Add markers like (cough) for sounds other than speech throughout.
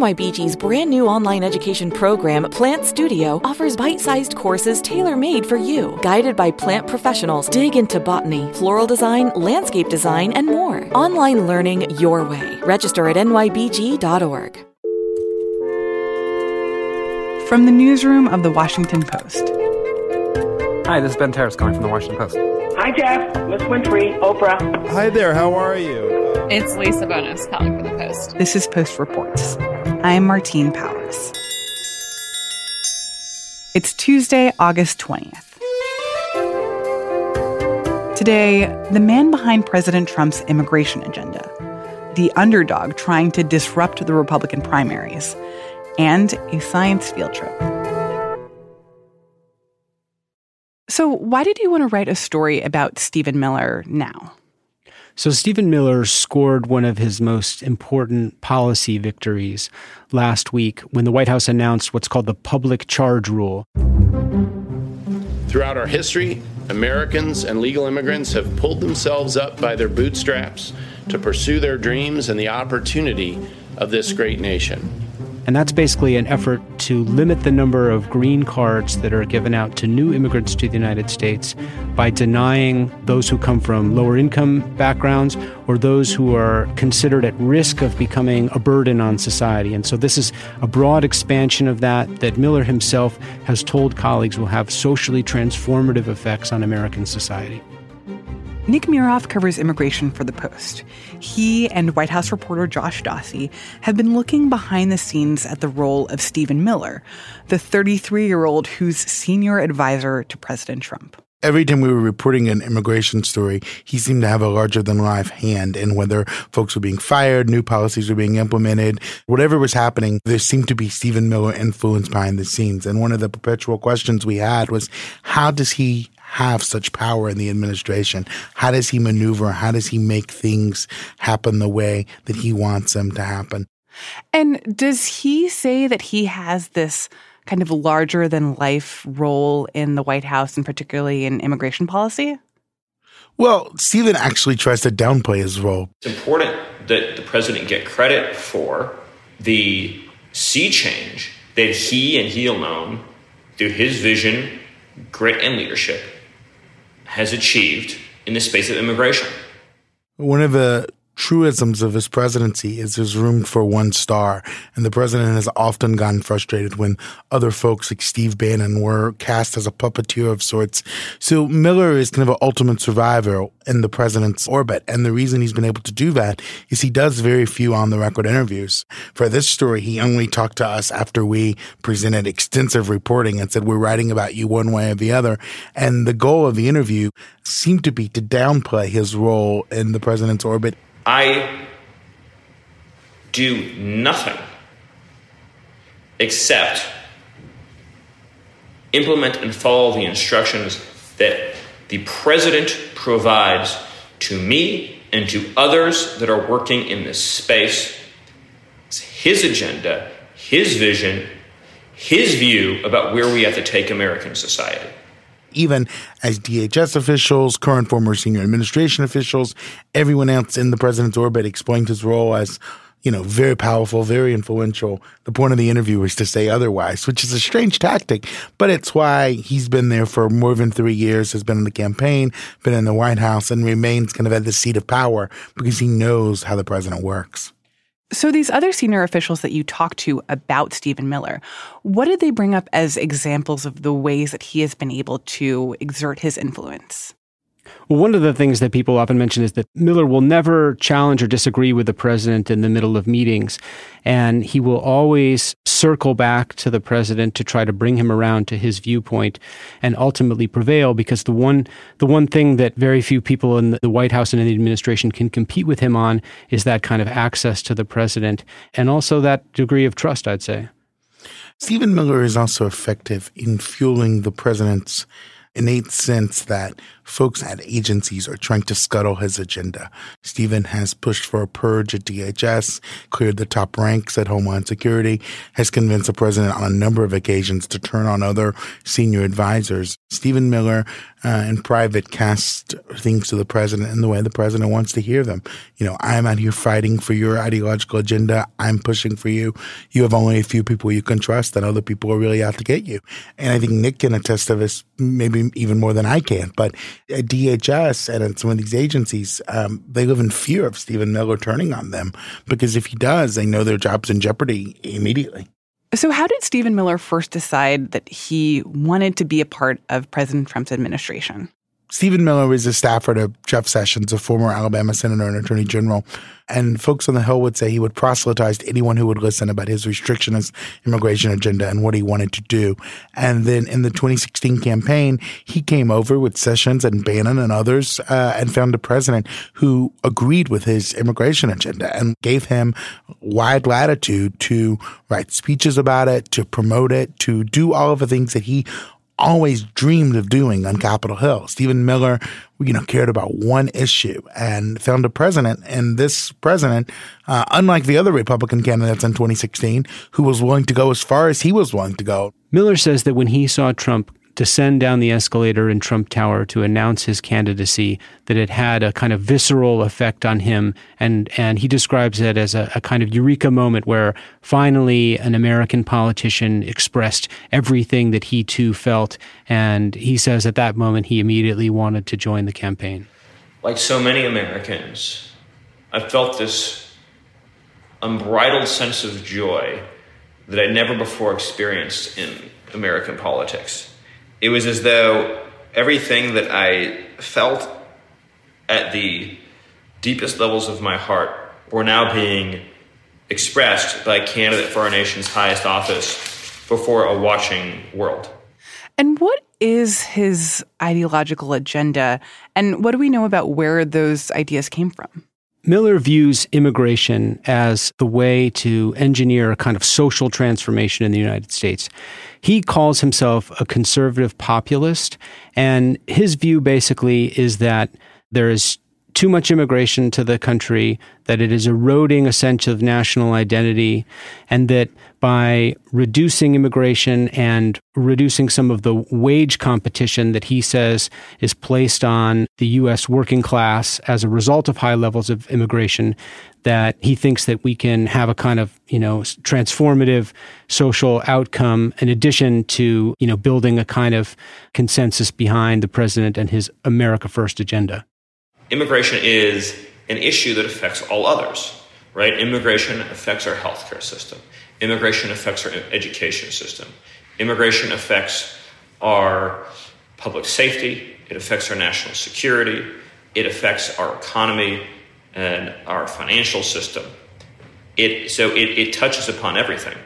NYBG's brand new online education program, Plant Studio, offers bite sized courses tailor made for you. Guided by plant professionals, dig into botany, floral design, landscape design, and more. Online learning your way. Register at nybg.org. From the newsroom of The Washington Post. Hi, this is Ben Terris calling from The Washington Post. Hi, Jeff. Miss Winfrey, Oprah. Hi there, how are you? It's Lisa Bonos calling for the Post. This is Post Reports. I'm Martine Powers. It's Tuesday, August 20th. Today, the man behind President Trump's immigration agenda, the underdog trying to disrupt the Republican primaries, and a science field trip. So, why did you want to write a story about Stephen Miller now? So, Stephen Miller scored one of his most important policy victories last week when the White House announced what's called the public charge rule. Throughout our history, Americans and legal immigrants have pulled themselves up by their bootstraps to pursue their dreams and the opportunity of this great nation. And that's basically an effort to limit the number of green cards that are given out to new immigrants to the United States by denying those who come from lower income backgrounds or those who are considered at risk of becoming a burden on society. And so this is a broad expansion of that that Miller himself has told colleagues will have socially transformative effects on American society. Nick Miroff covers immigration for The Post. He and White House reporter Josh Dawsey have been looking behind the scenes at the role of Stephen Miller, the 33 year old who's senior advisor to President Trump. Every time we were reporting an immigration story, he seemed to have a larger than life hand in whether folks were being fired, new policies were being implemented, whatever was happening, there seemed to be Stephen Miller influence behind the scenes. And one of the perpetual questions we had was how does he have such power in the administration? How does he maneuver? How does he make things happen the way that he wants them to happen? And does he say that he has this kind of larger than life role in the White House and particularly in immigration policy? Well, Stephen actually tries to downplay his role. It's important that the president get credit for the sea change that he and he alone, through his vision, grit, and leadership, has achieved in the space of immigration. One of the truisms of his presidency is there's room for one star. And the president has often gotten frustrated when other folks like Steve Bannon were cast as a puppeteer of sorts. So Miller is kind of an ultimate survivor in the president's orbit. And the reason he's been able to do that is he does very few on the record interviews. For this story, he only talked to us after we presented extensive reporting and said, we're writing about you one way or the other. And the goal of the interview seemed to be to downplay his role in the president's orbit. I do nothing except implement and follow the instructions that the president provides to me and to others that are working in this space. It's his agenda, his vision, his view about where we have to take American society even as DHS officials, current former senior administration officials, everyone else in the president's orbit explained his role as, you know, very powerful, very influential. The point of the interview is to say otherwise, which is a strange tactic, but it's why he's been there for more than three years, has been in the campaign, been in the White House, and remains kind of at the seat of power because he knows how the president works. So, these other senior officials that you talked to about Stephen Miller, what did they bring up as examples of the ways that he has been able to exert his influence? Well, one of the things that people often mention is that Miller will never challenge or disagree with the president in the middle of meetings. And he will always circle back to the president to try to bring him around to his viewpoint and ultimately prevail because the one, the one thing that very few people in the White House and in the administration can compete with him on is that kind of access to the president and also that degree of trust, I'd say. Stephen Miller is also effective in fueling the president's innate sense that folks at agencies are trying to scuttle his agenda. Stephen has pushed for a purge at DHS, cleared the top ranks at Homeland Security, has convinced the president on a number of occasions to turn on other senior advisors. Stephen Miller uh, in private cast things to the president in the way the president wants to hear them. You know, I'm out here fighting for your ideological agenda. I'm pushing for you. You have only a few people you can trust, and other people are really out to get you. And I think Nick can attest to this maybe even more than I can. But at DHS and at some of these agencies, um, they live in fear of Stephen Miller turning on them because if he does, they know their job's in jeopardy immediately. So, how did Stephen Miller first decide that he wanted to be a part of President Trump's administration? Stephen Miller is a staffer to Jeff Sessions, a former Alabama senator and attorney general. And folks on the Hill would say he would proselytize to anyone who would listen about his restrictionist immigration agenda and what he wanted to do. And then in the 2016 campaign, he came over with Sessions and Bannon and others uh, and found a president who agreed with his immigration agenda and gave him wide latitude to write speeches about it, to promote it, to do all of the things that he always dreamed of doing on Capitol Hill. Stephen Miller, you know, cared about one issue and found a president. And this president, uh, unlike the other Republican candidates in 2016, who was willing to go as far as he was willing to go. Miller says that when he saw Trump descend down the escalator in Trump Tower to announce his candidacy, that it had a kind of visceral effect on him. And, and he describes it as a, a kind of eureka moment where finally an American politician expressed everything that he too felt. And he says at that moment he immediately wanted to join the campaign. Like so many Americans, I felt this unbridled sense of joy that I'd never before experienced in American politics it was as though everything that I felt at the deepest levels of my heart were now being expressed by a candidate for our nation's highest office before a watching world. And what is his ideological agenda? And what do we know about where those ideas came from? Miller views immigration as the way to engineer a kind of social transformation in the United States. He calls himself a conservative populist, and his view basically is that there is too much immigration to the country, that it is eroding a sense of national identity, and that by reducing immigration and reducing some of the wage competition that he says is placed on the U.S. working class as a result of high levels of immigration, that he thinks that we can have a kind of, you know, transformative social outcome in addition to, you know, building a kind of consensus behind the president and his America First agenda immigration is an issue that affects all others, right? Immigration affects our healthcare system. Immigration affects our education system. Immigration affects our public safety. It affects our national security. It affects our economy and our financial system. It, so it, it touches upon everything.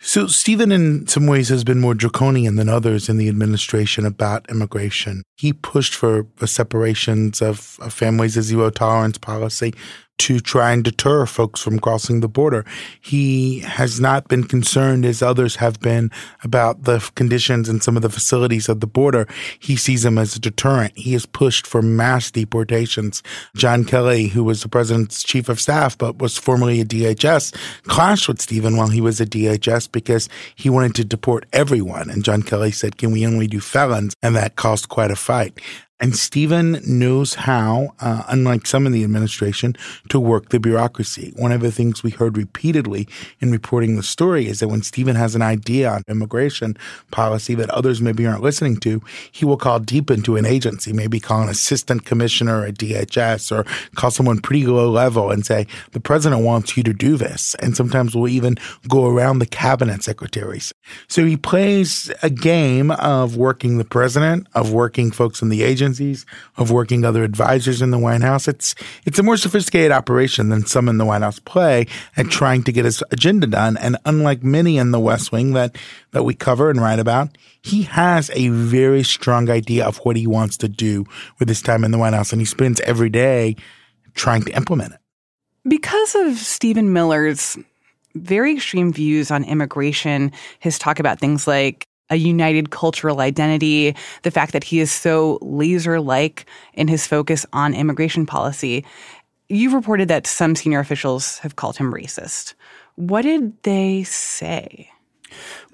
So, Stephen, in some ways, has been more draconian than others in the administration about immigration. He pushed for, separations of, of families, a zero tolerance policy, to try and deter folks from crossing the border. He has not been concerned, as others have been, about the conditions in some of the facilities of the border. He sees them as a deterrent. He has pushed for mass deportations. John Kelly, who was the president's chief of staff but was formerly a DHS, clashed with Stephen while he was a DHS because he wanted to deport everyone. And John Kelly said, Can we only do felons? And that caused quite a fight. And Stephen knows how, uh, unlike some in the administration, to work the bureaucracy. One of the things we heard repeatedly in reporting the story is that when Stephen has an idea on immigration policy that others maybe aren't listening to, he will call deep into an agency, maybe call an assistant commissioner at DHS or call someone pretty low level and say, the president wants you to do this. And sometimes we'll even go around the cabinet secretaries. So he plays a game of working the president, of working folks in the agency of working other advisors in the White House. It's it's a more sophisticated operation than some in the White House play at trying to get his agenda done. And unlike many in the West Wing that that we cover and write about, he has a very strong idea of what he wants to do with his time in the White House, and he spends every day trying to implement it. Because of Stephen Miller's very extreme views on immigration, his talk about things like a united cultural identity, the fact that he is so laser like in his focus on immigration policy. You've reported that some senior officials have called him racist. What did they say?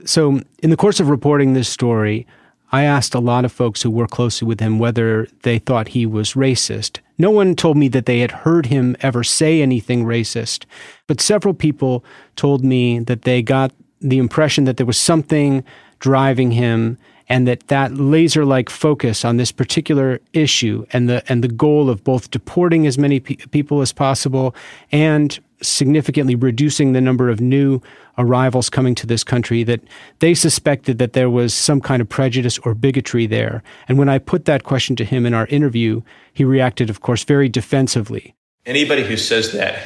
So, in the course of reporting this story, I asked a lot of folks who work closely with him whether they thought he was racist. No one told me that they had heard him ever say anything racist, but several people told me that they got the impression that there was something driving him and that that laser-like focus on this particular issue and the and the goal of both deporting as many pe- people as possible and significantly reducing the number of new arrivals coming to this country that they suspected that there was some kind of prejudice or bigotry there. And when i put that question to him in our interview he reacted of course very defensively. Anybody who says that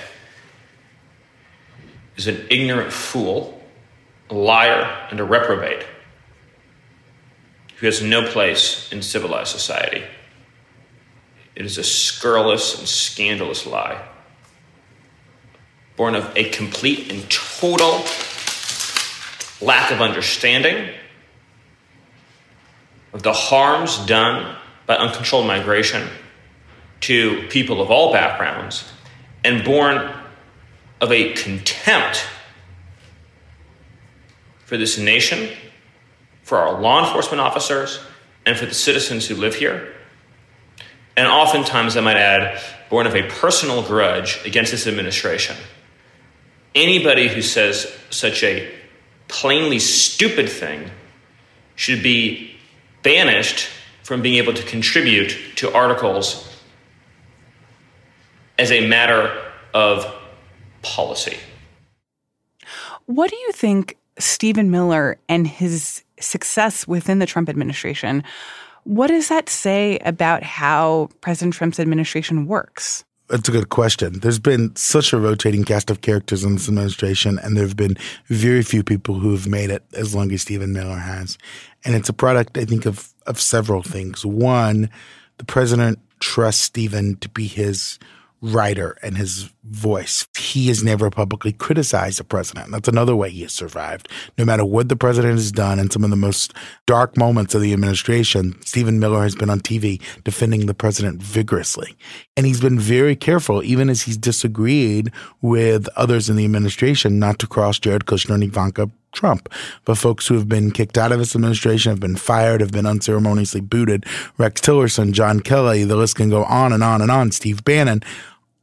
is an ignorant fool a liar and a reprobate who has no place in civilized society. It is a scurrilous and scandalous lie, born of a complete and total lack of understanding of the harms done by uncontrolled migration to people of all backgrounds, and born of a contempt for this nation for our law enforcement officers, and for the citizens who live here. And oftentimes, I might add, born of a personal grudge against this administration. Anybody who says such a plainly stupid thing should be banished from being able to contribute to articles as a matter of policy. What do you think Stephen Miller and his success within the Trump administration. What does that say about how President Trump's administration works? That's a good question. There's been such a rotating cast of characters in this administration, and there have been very few people who have made it as long as Stephen Miller has. And it's a product, I think, of, of several things. One, the president trusts Stephen to be his writer and his voice. He has never publicly criticized the president. That's another way he has survived. No matter what the president has done in some of the most dark moments of the administration, Stephen Miller has been on TV defending the president vigorously. And he's been very careful, even as he's disagreed with others in the administration, not to cross Jared Kushner and Ivanka Trump, but folks who have been kicked out of his administration, have been fired, have been unceremoniously booted. Rex Tillerson, John Kelly, the list can go on and on and on. Steve Bannon,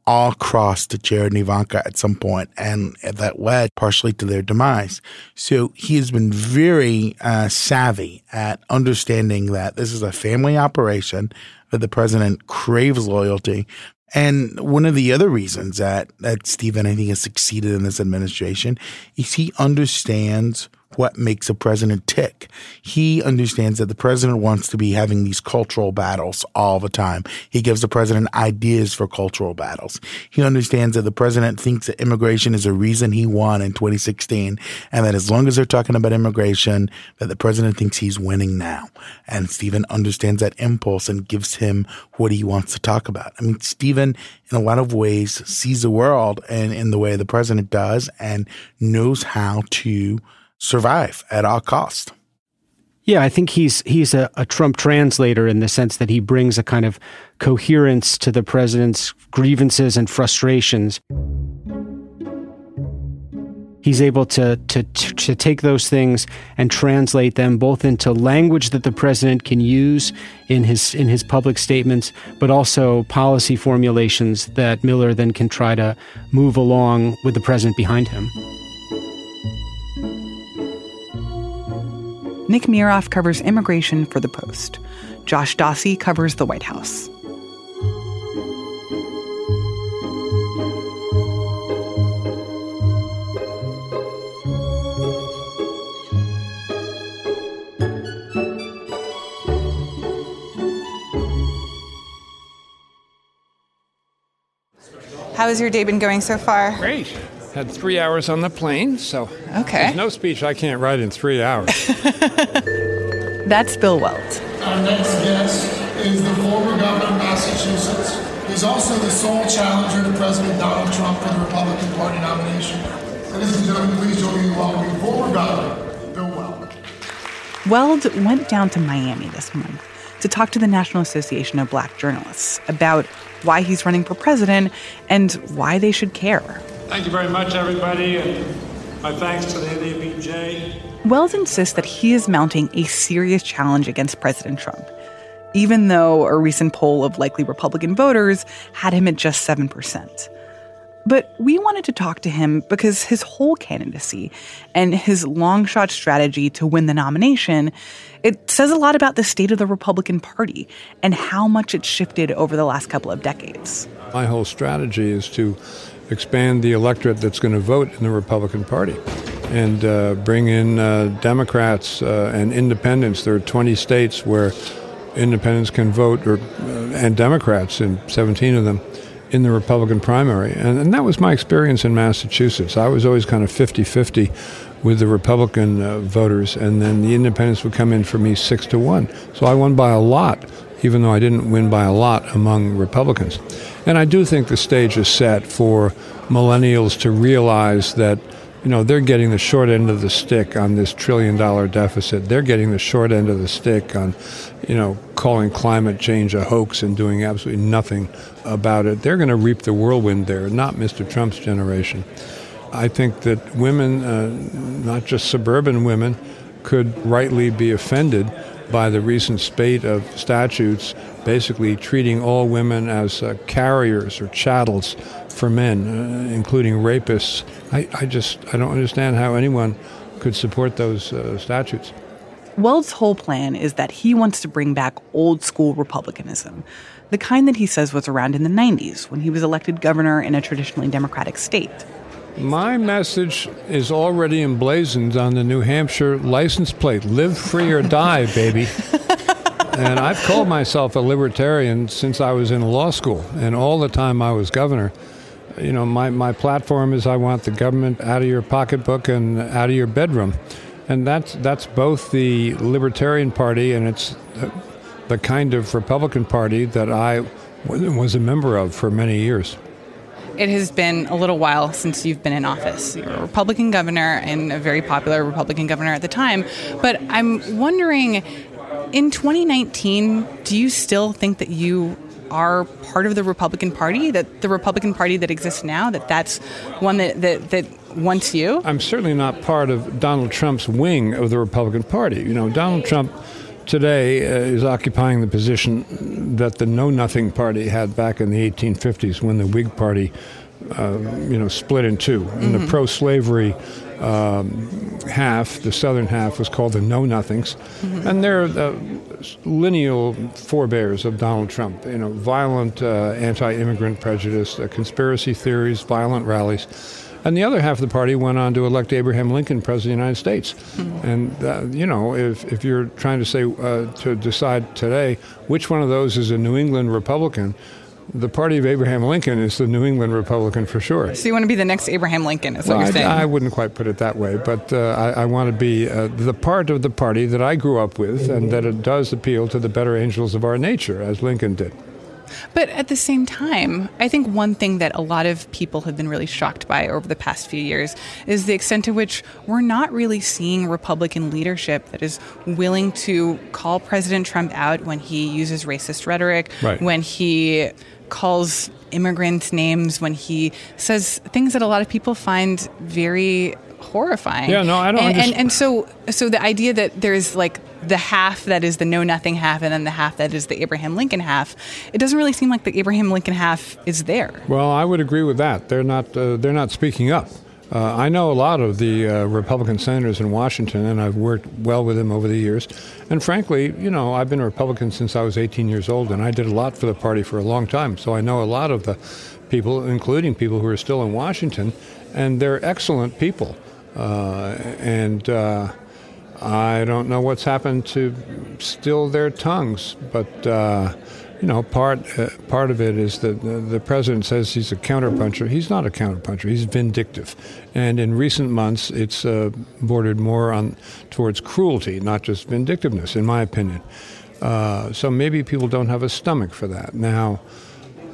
all crossed to Jared and Ivanka at some point, and that led partially to their demise. So he has been very uh, savvy at understanding that this is a family operation, that the president craves loyalty, and one of the other reasons that, that Stephen, I think, has succeeded in this administration is he understands what makes a president tick. He understands that the president wants to be having these cultural battles all the time. He gives the president ideas for cultural battles. He understands that the president thinks that immigration is a reason he won in 2016 and that as long as they're talking about immigration, that the president thinks he's winning now. And Stephen understands that impulse and gives him what he wants to talk about. I mean, Stephen, in a lot of ways, sees the world and in the way the president does and knows how to survive at all cost. Yeah, I think he's he's a, a, Trump translator in the sense that he brings a kind of coherence to the president's grievances and frustrations. He's able to, to to take those things and translate them both into language that the president can use in his in his public statements, but also policy formulations that Miller then can try to move along with the president behind him. Nick Miroff covers immigration for The Post. Josh Dawsey covers the White House. How has your day been going so far? Great. Had three hours on the plane, so okay. there's no speech I can't write in three hours. (laughs) That's Bill Weld. Our next guest is the former governor of Massachusetts. He's also the sole challenger to President Donald Trump for the Republican Party nomination. Ladies and gentlemen, please join me in welcoming former governor Bill Weld. Weld went down to Miami this month to talk to the National Association of Black Journalists about why he's running for president and why they should care. Thank you very much, everybody. And My thanks to the NABJ. Weld insists that he is mounting a serious challenge against President Trump, even though a recent poll of likely Republican voters had him at just 7%. But we wanted to talk to him because his whole candidacy and his long shot strategy to win the nomination, it says a lot about the state of the Republican Party and how much it's shifted over the last couple of decades. My whole strategy is to expand the electorate that's going to vote in the Republican Party and uh, bring in uh, Democrats uh, and independents. There are 20 states where independents can vote, or, uh, and Democrats in 17 of them in the Republican primary. And, and, that was my experience in Massachusetts. I was always kind of 50 50 with the Republican uh, voters, and then the independents would come in for me six to one. So I won by a lot, even though I didn't win by a lot among Republicans. And I do think the stage is set for millennials to realize that you know, they're getting the short end of the stick on this trillion dollar deficit. They're getting the short end of the stick on, you know, calling climate change a hoax and doing absolutely nothing about it. They're going to reap the whirlwind there, not Mr. Trump's generation. I think that women, uh, not just suburban women, could rightly be offended by the recent spate of statutes basically treating all women as uh, carriers or chattels for men, uh, including rapists. I, I, just I don't understand how anyone could support those uh, statutes. Weld's whole plan is that he wants to bring back old school republicanism, the kind that he says was around in the 90s when he was elected governor in a traditionally Democratic state. My message is already emblazoned on the New Hampshire license plate live free or die, baby. (laughs) and I've called myself a libertarian since I was in law school, and all the time I was governor you know, my, my platform is I want the government out of your pocketbook and out of your bedroom. And that's, that's both the Libertarian Party and it's the, the kind of Republican Party that I was a member of for many years. It has been a little while since you've been in office. You're a Republican governor and a very popular Republican governor at the time. But I'm wondering, in 2019, do you still think that you are part of the Republican Party, that the Republican Party that exists now, that that's one that, that, that wants you? I'm certainly not part of Donald Trump's wing of the Republican Party. You know, Donald Trump today uh, is occupying the position that the Know Nothing Party had back in the 1850s when the Whig Party, uh, you know, split in 2 mm-hmm. And the pro-slavery um, half, the southern half, was called the Know Nothings, mm-hmm. and they're uh, lineal forebears of Donald Trump. You know, violent uh, anti-immigrant prejudice, uh, conspiracy theories, violent rallies. And the other half of the party went on to elect Abraham Lincoln president of the United States. Mm-hmm. And, uh, you know, if, if you're trying to say, uh, to decide today which one of those is a New England Republican, the party of Abraham Lincoln is the New England Republican for sure. So you want to be the next Abraham Lincoln, is well, what you're saying? I, I, wouldn't quite put it that way, but uh, I, I, want to be uh, the part of the party that I grew up with and that it does appeal to the better angels of our nature, as Lincoln did. But at the same time, I think one thing that a lot of people have been really shocked by over the past few years is the extent to which we're not really seeing Republican leadership that is willing to call President Trump out when he uses racist rhetoric, right. when he calls immigrant names, when he says things that a lot of people find very horrifying. Yeah, no, I don't. And, and, and so, so the idea that there's like the half that is the know nothing half, and then the half that is the Abraham Lincoln half, it doesn't really seem like the Abraham Lincoln half is there. Well, I would agree with that. They're not. Uh, they're not speaking up. Uh, I know a lot of the uh, Republican senators in Washington, and I've worked well with them over the years. And frankly, you know, I've been a Republican since I was 18 years old, and I did a lot for the party for a long time. So I know a lot of the people, including people who are still in Washington, and they're excellent people. Uh, and uh, I don't know what's happened to still their tongues, but uh, you know, part uh, part of it is that the, president says he's a counterpuncher. He's not a counterpuncher. He's vindictive, and in recent months, it's uh, bordered more on towards cruelty, not just vindictiveness, in my opinion. Uh, so maybe people don't have a stomach for that. Now,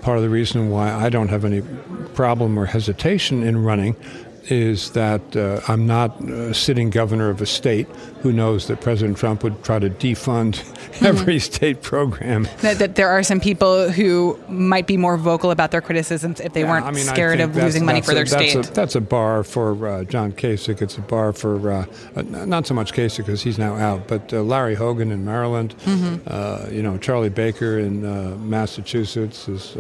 part of the reason why I don't have any problem or hesitation in running is that uh, I'm not a sitting governor of a state who knows that President Trump would try to defund mm-hmm. every state program. (laughs) That, that, there are some people who might be more vocal about their criticisms if they yeah, weren't I mean, scared of losing money for a, their that's state. A, that's a bar for uh, John Kasich. It's a bar for uh, uh not so much Kasich because he's now out, but uh, Larry Hogan in Maryland. Mm-hmm. Uh, you know, Charlie Baker in Massachusetts is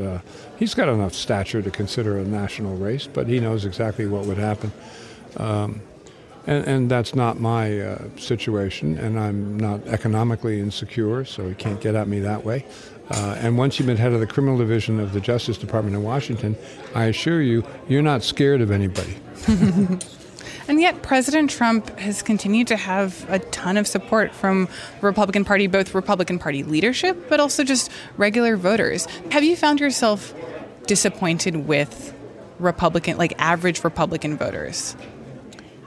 he's got enough stature to consider a national race, but he knows exactly what would happen. Um, and, and, that's not my uh, situation, and I'm not economically insecure, so he can't get at me that way. Uh, and once you've been head of the criminal division of the Justice Department in Washington, I assure you, you're not scared of anybody. (laughs) and yet, President Trump has continued to have a ton of support from the Republican Party, both Republican Party leadership, but also just regular voters. Have you found yourself disappointed with Republican, like average Republican voters?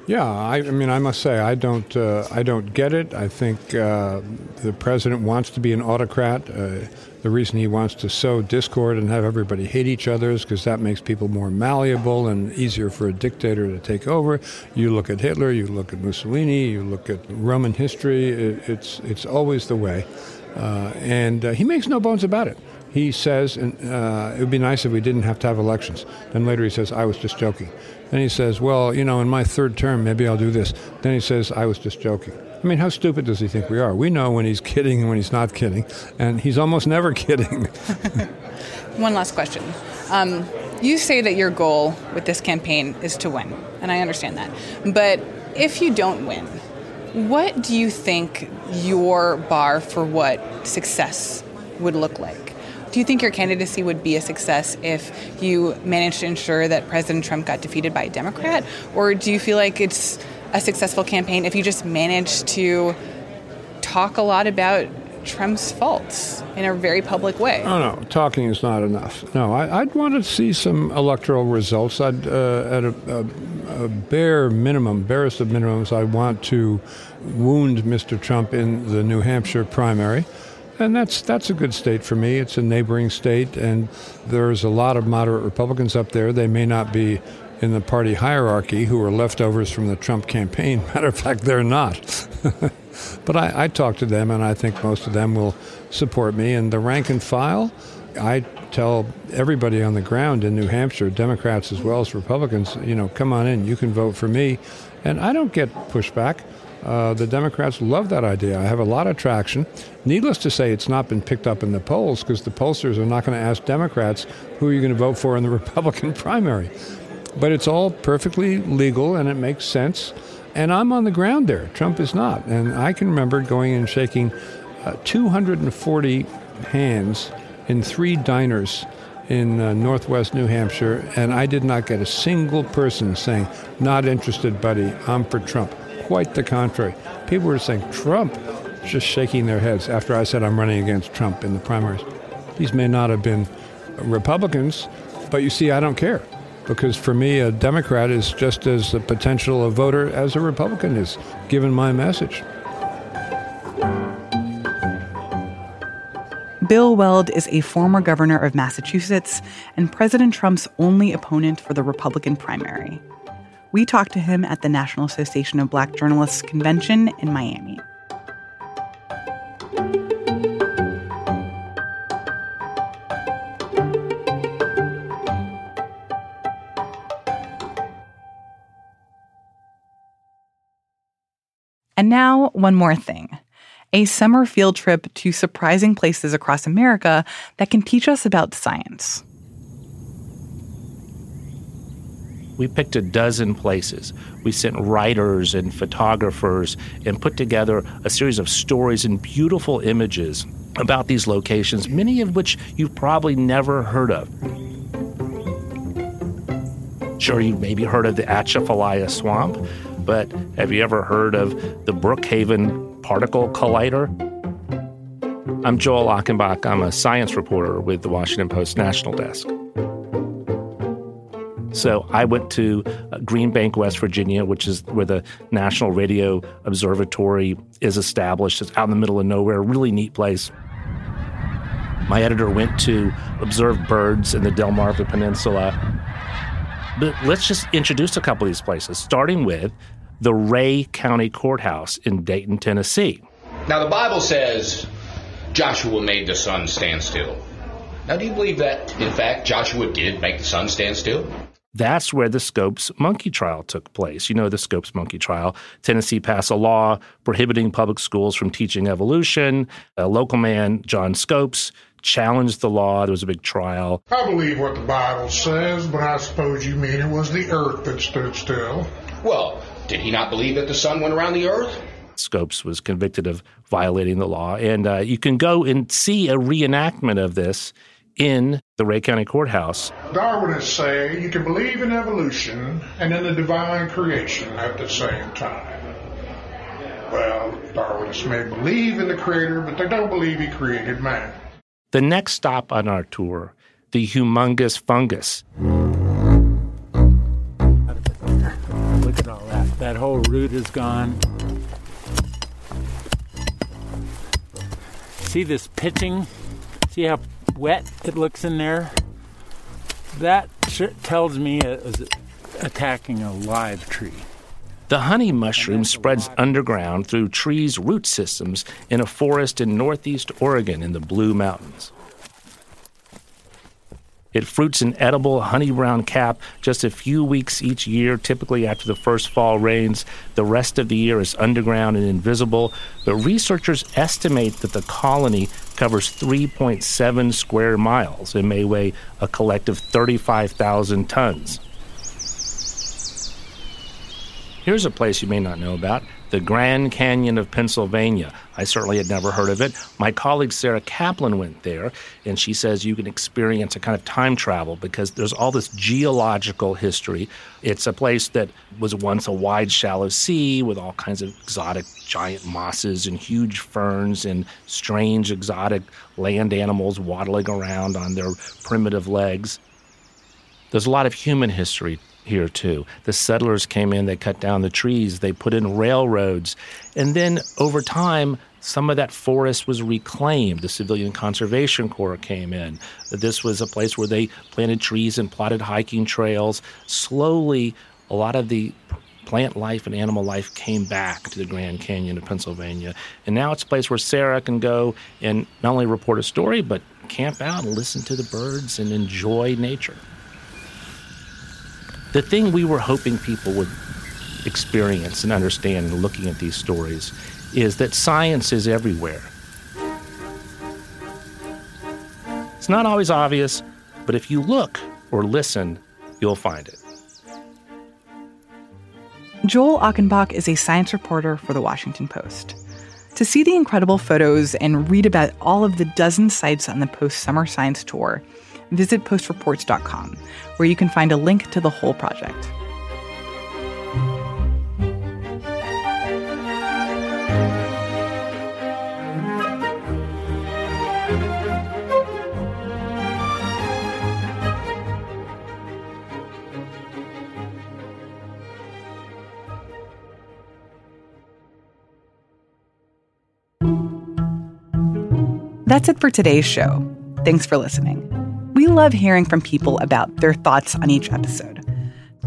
Yeah, I, I, mean, I must say, I don't, uh, I don't get it. I think uh, the president wants to be an autocrat. Uh, the reason he wants to sow discord and have everybody hate each other is because that makes people more malleable and easier for a dictator to take over. You look at Hitler, you look at Mussolini, you look at Roman history. It, it's, it's always the way, uh, and uh, he makes no bones about it he says, and, uh, it would be nice if we didn't have to have elections. Then later he says, I was just joking. Then he says, well, you know, in my third term, maybe I'll do this. Then he says, I was just joking. I mean, how stupid does he think we are? We know when he's (laughs) kidding and when he's not kidding, and he's almost never (laughs) kidding. (laughs) One last question. Um, you say that your goal with this campaign is to win, and I understand that. But if you don't win, what do you think your bar for what success would look like? Do you think your candidacy would be a success if you managed to ensure that President Trump got defeated by a Democrat? Or do you feel like it's a successful campaign if you just managed to talk a lot about Trump's faults in a very public way. Oh no, talking is not enough. No, I, would want to see some electoral results. I'd uh, at a, a, a, bare minimum, barest of minimums, I want to wound Mr. Trump in the New Hampshire primary. And that's that's a good state for me. It's a neighboring state, and there's a lot of moderate Republicans up there. They may not be in the party hierarchy who are leftovers from the Trump campaign. (laughs) Matter of fact, they're not. (laughs) but I, I talk to them, and I think most of them will support me. And the rank and file, I tell everybody on the ground in New Hampshire, Democrats as well as Republicans, you know, come on in, you can vote for me. And I don't get pushback. Uh, the Democrats love that idea. I have a lot of traction. Needless to say, it's not been picked up in the polls because the pollsters are not going to ask Democrats who are you going to vote for in the (laughs) Republican primary. But it's all perfectly legal and it makes sense. And I'm on the ground there. Trump is not. And I can remember going and shaking uh, 240 hands in three diners in uh, northwest New Hampshire, and I did not get a single person saying, Not interested, buddy, I'm for Trump quite the contrary. People were saying Trump, just shaking their heads after I said I'm running against Trump in the primaries. These may not have been Republicans, but you see, I don't care because for me, a Democrat is just as a potential a voter as a Republican is, given my message. Bill Weld is a former governor of Massachusetts and President Trump's only opponent for the Republican primary. We talked to him at the National Association of Black Journalists convention in Miami. And now, one more thing a summer field trip to surprising places across America that can teach us about science. We picked a dozen places. We sent writers and photographers and put together a series of stories and beautiful images about these locations, many of which you've probably never heard of. Sure, you've maybe heard of the Atchafalaya Swamp, but have you ever heard of the Brookhaven Particle Collider? I'm Joel Achenbach. I'm a science reporter with the Washington Post National Desk. So I went to uh, Green Bank, West Virginia, which is where the National Radio Observatory is established. It's out in the middle of nowhere, really neat place. My editor went to observe birds in the Delmarva Peninsula. But let's just introduce a couple of these places, starting with the Rhea County Courthouse in Dayton, Tennessee. Now, the Bible says Joshua made the sun stand still. Now, do you believe that, in fact, Joshua did make the sun stand still? That's where the Scopes monkey trial took place. You know the Scopes monkey trial. Tennessee passed a law prohibiting public schools from teaching evolution. A local man, John Scopes, challenged the law. There was a big trial. I believe what the Bible says, but I suppose you mean it was the earth that stood still. Well, did he not believe that the sun went around the earth? Scopes was convicted of violating the law. And uh, you can go and see a reenactment of this in the Rhea County Courthouse. Darwinists say you can believe in evolution and in the divine creation at the same time. Well, Darwinists may believe in the Creator, but they don't believe He created man. The next stop on our tour, the humongous fungus. Look at all that. That whole root is gone. See this pitching? See how wet it looks in there, that tells me it was attacking a live tree. The honey mushroom spreads underground through trees' root systems in a forest in northeast Oregon in the Blue Mountains. It fruits an edible honey brown cap just a few weeks each year, typically after the first fall rains. The rest of the year is underground and invisible, but researchers estimate that the colony covers 3.7 square miles and may weigh a collective 35,000 tons. Here's a place you may not know about the Grand Canyon of Pennsylvania. I certainly had never heard of it. My colleague Sarah Kaplan went there, and she says you can experience a kind of time travel because there's all this geological history. It's a place that was once a wide, shallow sea with all kinds of exotic giant mosses and huge ferns and strange, exotic land animals waddling around on their primitive legs. There's a lot of human history here too. The settlers came in, they cut down the trees, they put in railroads. And then over time, some of that forest was reclaimed. The Civilian Conservation Corps came in. This was a place where they planted trees and plotted hiking trails. Slowly, a lot of the plant life and animal life came back to the Grand Canyon of Pennsylvania. And now it's a place where Sarah can go and not only report a story, but camp out and listen to the birds and enjoy nature. The thing we were hoping people would experience and understand in looking at these stories is that science is everywhere. It's not always obvious, but if you look or listen, you'll find it. Joel Achenbach is a science reporter for The Washington Post. To see the incredible photos and read about all of the dozen sites on the Post Summer Science Tour, visit postreports.com, where you can find a link to the whole project. That's it for today's show. Thanks for listening. Love hearing from people about their thoughts on each episode.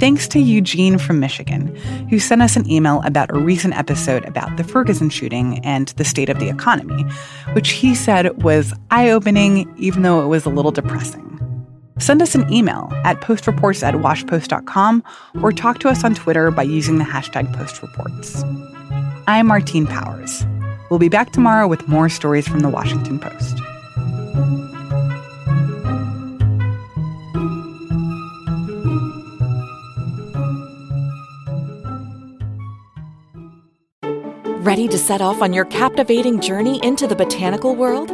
Thanks to Eugene from Michigan, who sent us an email about a recent episode about the Ferguson shooting and the state of the economy, which he said was eye opening, even though it was a little depressing. Send us an email at postreports at washpost.com or talk to us on Twitter by using the hashtag postreports. I'm Martine Powers. We'll be back tomorrow with more stories from the Washington Post. Ready to set off on your captivating journey into the botanical world?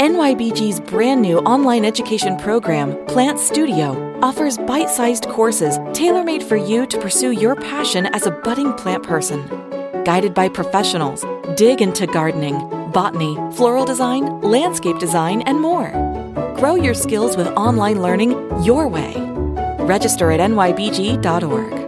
NYBG's brand new online education program, Plant Studio, offers bite sized courses tailor made for you to pursue your passion as a budding plant person. Guided by professionals, dig into gardening, botany, floral design, landscape design, and more. Grow your skills with online learning your way. Register at nybg.org.